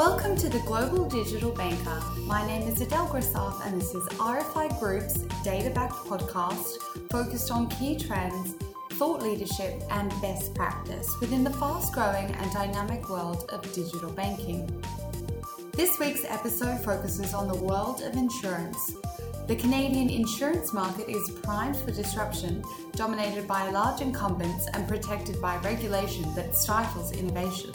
Welcome to the Global Digital Banker. My name is Adele Grasaf, and this is RFI Group's data backed podcast focused on key trends, thought leadership, and best practice within the fast growing and dynamic world of digital banking. This week's episode focuses on the world of insurance. The Canadian insurance market is primed for disruption, dominated by large incumbents and protected by regulation that stifles innovation.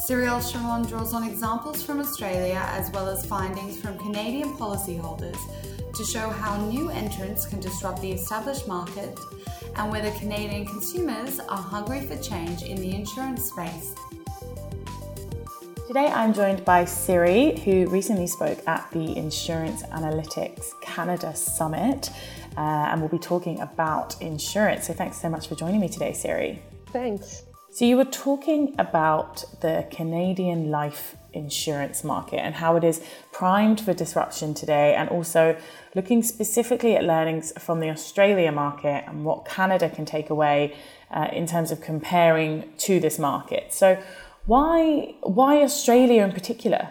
Cyrielle Chiron draws on examples from Australia as well as findings from Canadian policyholders to show how new entrants can disrupt the established market and whether Canadian consumers are hungry for change in the insurance space. Today I'm joined by Siri, who recently spoke at the Insurance Analytics Canada Summit, uh, and we'll be talking about insurance. So thanks so much for joining me today, Siri. Thanks. So, you were talking about the Canadian life insurance market and how it is primed for disruption today, and also looking specifically at learnings from the Australia market and what Canada can take away uh, in terms of comparing to this market. So, why, why Australia in particular?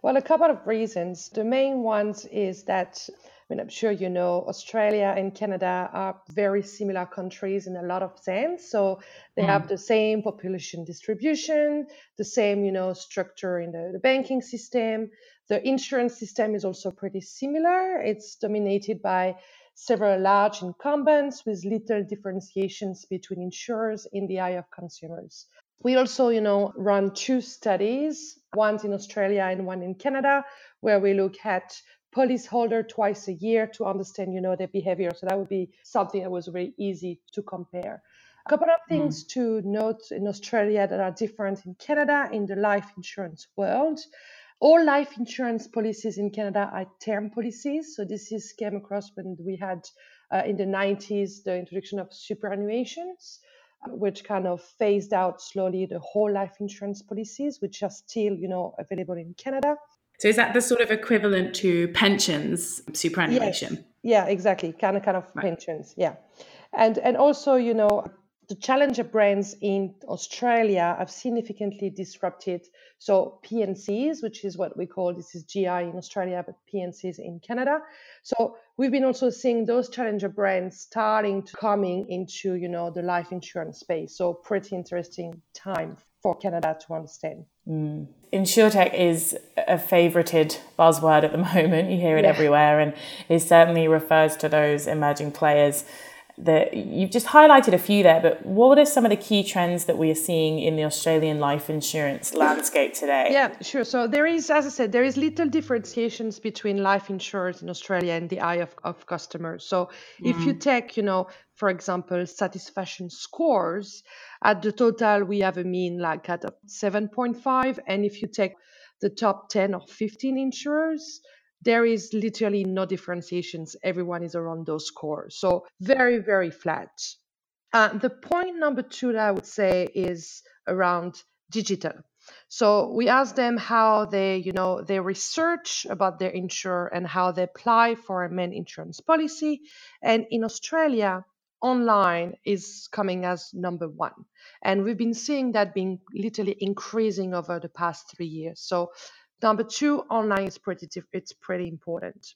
Well, a couple of reasons. The main ones is that I mean, I'm sure you know Australia and Canada are very similar countries in a lot of sense. So they mm. have the same population distribution, the same, you know, structure in the, the banking system. The insurance system is also pretty similar. It's dominated by several large incumbents with little differentiations between insurers in the eye of consumers. We also, you know, run two studies, one in Australia and one in Canada, where we look at policyholder twice a year to understand, you know, their behavior. So that would be something that was very easy to compare. A couple of things mm. to note in Australia that are different in Canada in the life insurance world. All life insurance policies in Canada are term policies. So this is came across when we had uh, in the 90s the introduction of superannuations, uh, which kind of phased out slowly the whole life insurance policies, which are still, you know, available in Canada. So is that the sort of equivalent to pensions superannuation? Yes. Yeah, exactly. Kind of kind of right. pensions. Yeah. And and also, you know, the challenger brands in Australia have significantly disrupted. So PNCs, which is what we call this is GI in Australia, but PNCs in Canada. So we've been also seeing those challenger brands starting to coming into you know the life insurance space. So pretty interesting time for Canada to understand. Mm. Insurtech is a favorited buzzword at the moment. You hear it yeah. everywhere, and it certainly refers to those emerging players that you've just highlighted a few there, but what are some of the key trends that we are seeing in the Australian life insurance landscape today? Yeah, sure. So there is, as I said, there is little differentiations between life insurers in Australia and the eye of, of customers. So mm. if you mm. take, you know, for example, satisfaction scores, at the total we have a mean like at 7.5. And if you take the top 10 or 15 insurers, there is literally no differentiations. Everyone is around those scores. So very, very flat. Uh, the point number two that I would say is around digital. So we asked them how they, you know, they research about their insurer and how they apply for a main insurance policy. And in Australia, online is coming as number one. And we've been seeing that being literally increasing over the past three years. So Number two, online is pretty it's pretty important.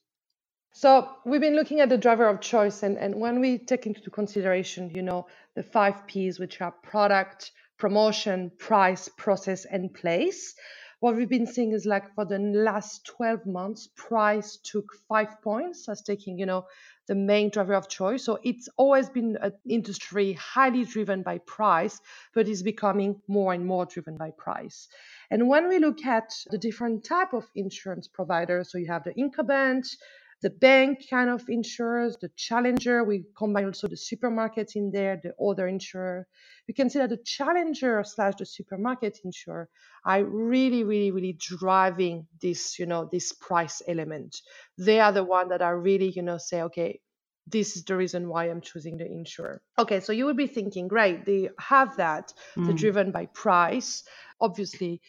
So we've been looking at the driver of choice, and, and when we take into consideration, you know, the five P's, which are product, promotion, price, process, and place, what we've been seeing is like for the last 12 months, price took five points as taking, you know, the main driver of choice. So it's always been an industry highly driven by price, but is becoming more and more driven by price. And when we look at the different type of insurance providers, so you have the incumbent, the bank kind of insurers, the challenger, we combine also the supermarket in there, the other insurer. We can see that the challenger slash the supermarket insurer are really, really, really driving this, you know, this price element. They are the one that are really, you know, say, okay, this is the reason why I'm choosing the insurer. Okay, so you would be thinking, great, they have that, mm. they're driven by price obviously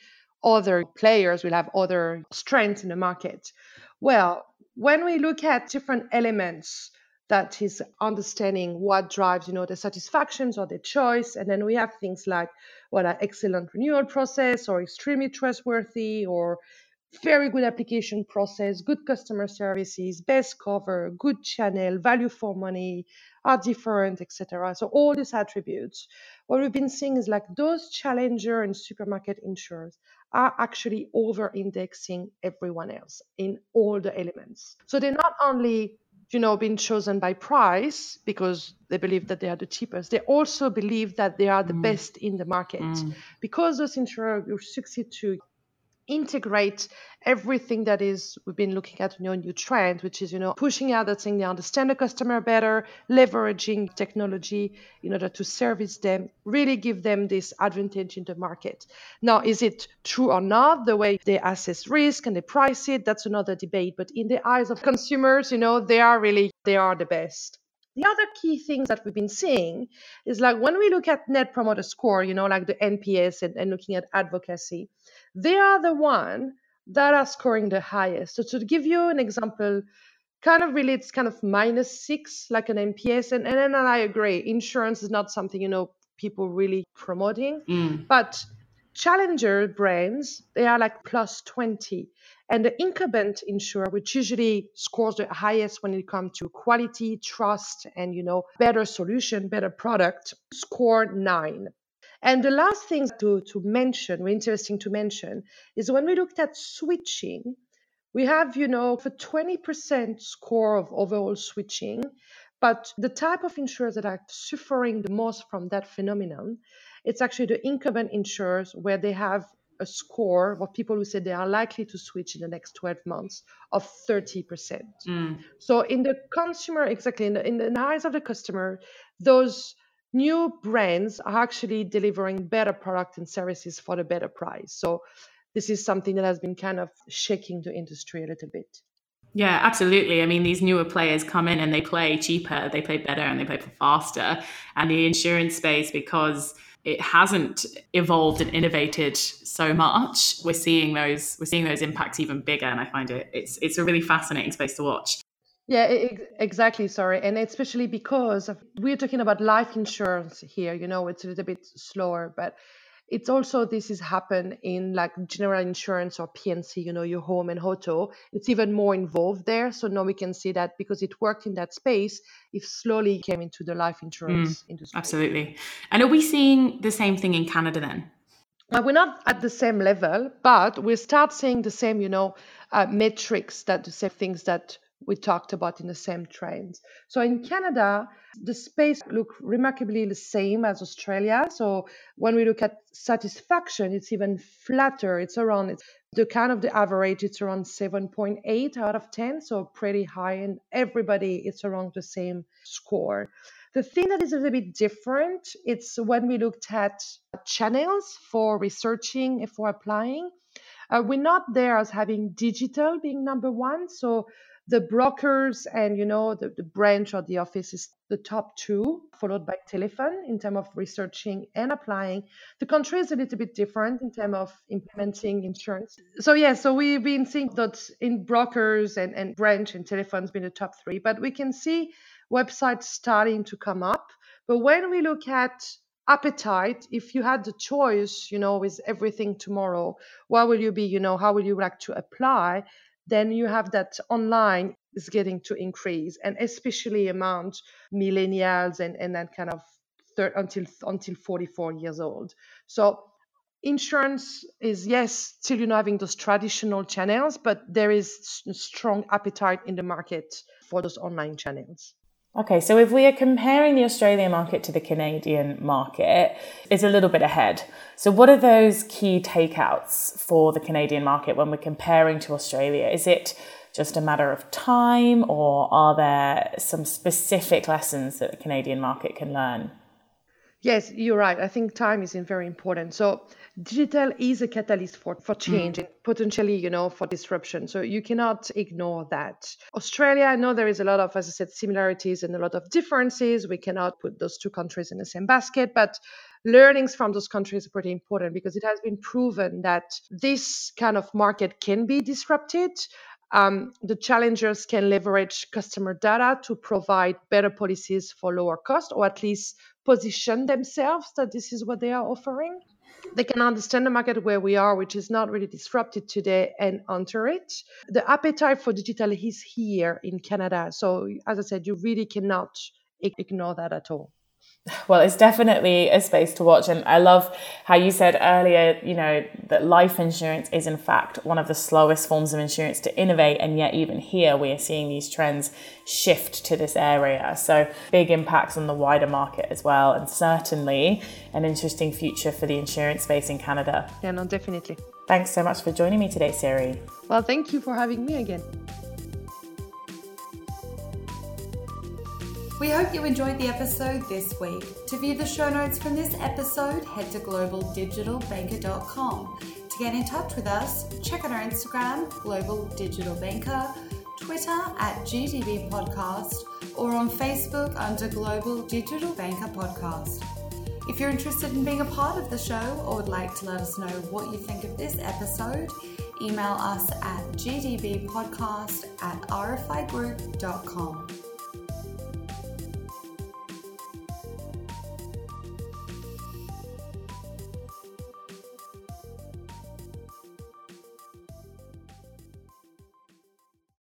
other players will have other strengths in the market. Well, when we look at different elements that is understanding what drives you know the satisfactions or the choice and then we have things like what an excellent renewal process or extremely trustworthy or very good application process good customer services best cover good channel value for money are different etc so all these attributes what we've been seeing is like those challenger and supermarket insurers are actually over indexing everyone else in all the elements so they're not only you know, being chosen by price because they believe that they are the cheapest. They also believe that they are the mm. best in the market mm. because those insurers succeed to integrate everything that is we've been looking at you new trend which is you know pushing out that thing they understand the customer better leveraging technology in order to service them really give them this advantage in the market. Now is it true or not? The way they assess risk and they price it that's another debate but in the eyes of consumers you know they are really they are the best the other key things that we've been seeing is like when we look at net promoter score you know like the nps and, and looking at advocacy they are the one that are scoring the highest so to give you an example kind of really it's kind of minus six like an nps and, and then i agree insurance is not something you know people really promoting mm. but challenger brands they are like plus 20 and the incumbent insurer, which usually scores the highest when it comes to quality, trust, and you know, better solution, better product, score nine. And the last thing to, to mention, interesting to mention, is when we looked at switching, we have, you know, for 20% score of overall switching, but the type of insurers that are suffering the most from that phenomenon, it's actually the incumbent insurers where they have a score of people who said they are likely to switch in the next 12 months of 30%. Mm. So in the consumer, exactly in the, in the eyes of the customer, those new brands are actually delivering better product and services for a better price. So this is something that has been kind of shaking the industry a little bit. Yeah, absolutely. I mean, these newer players come in and they play cheaper, they play better, and they play faster. And the insurance space, because it hasn't evolved and innovated so much. We're seeing those we're seeing those impacts even bigger and i find it it's it's a really fascinating space to watch. Yeah exactly sorry. And especially because we're talking about life insurance here you know it's a little bit slower but it's also this is happen in like general insurance or PNC, you know, your home and auto. It's even more involved there. So now we can see that because it worked in that space, it slowly came into the life insurance mm, industry. Absolutely. And are we seeing the same thing in Canada then? Uh, we're not at the same level, but we start seeing the same, you know, uh, metrics that the same things that we talked about in the same trends. So in Canada, the space look remarkably the same as Australia. So when we look at satisfaction, it's even flatter. It's around it's the kind of the average. It's around 7.8 out of 10, so pretty high, and everybody it's around the same score. The thing that is a little bit different, it's when we looked at channels for researching for applying. Uh, we're not there as having digital being number one. So the brokers and you know the, the branch or the office is the top two followed by telephone in terms of researching and applying. The country is a little bit different in terms of implementing insurance. So yeah so we've been seeing that in brokers and, and branch and telephones been the top three but we can see websites starting to come up. But when we look at appetite if you had the choice you know with everything tomorrow what will you be you know how will you like to apply then you have that online is getting to increase and especially among millennials and, and that kind of third, until until 44 years old. So insurance is yes still you know having those traditional channels but there is strong appetite in the market for those online channels Okay, so if we are comparing the Australian market to the Canadian market, it's a little bit ahead. So, what are those key takeouts for the Canadian market when we're comparing to Australia? Is it just a matter of time, or are there some specific lessons that the Canadian market can learn? Yes, you're right. I think time is very important. So, digital is a catalyst for, for change mm. and potentially, you know, for disruption. So you cannot ignore that. Australia, I know there is a lot of, as I said, similarities and a lot of differences. We cannot put those two countries in the same basket, but learnings from those countries are pretty important because it has been proven that this kind of market can be disrupted um, the challengers can leverage customer data to provide better policies for lower cost, or at least position themselves that this is what they are offering. They can understand the market where we are, which is not really disrupted today, and enter it. The appetite for digital is here in Canada. So, as I said, you really cannot ignore that at all. Well, it's definitely a space to watch. And I love how you said earlier, you know, that life insurance is in fact one of the slowest forms of insurance to innovate. And yet, even here, we are seeing these trends shift to this area. So, big impacts on the wider market as well. And certainly an interesting future for the insurance space in Canada. Yeah, no, definitely. Thanks so much for joining me today, Siri. Well, thank you for having me again. We hope you enjoyed the episode this week. To view the show notes from this episode, head to globaldigitalbanker.com. To get in touch with us, check out our Instagram, Global Digital Banker, Twitter at GDB Podcast, or on Facebook under Global Digital Banker Podcast. If you're interested in being a part of the show or would like to let us know what you think of this episode, email us at gdbpodcast at rfigroup.com.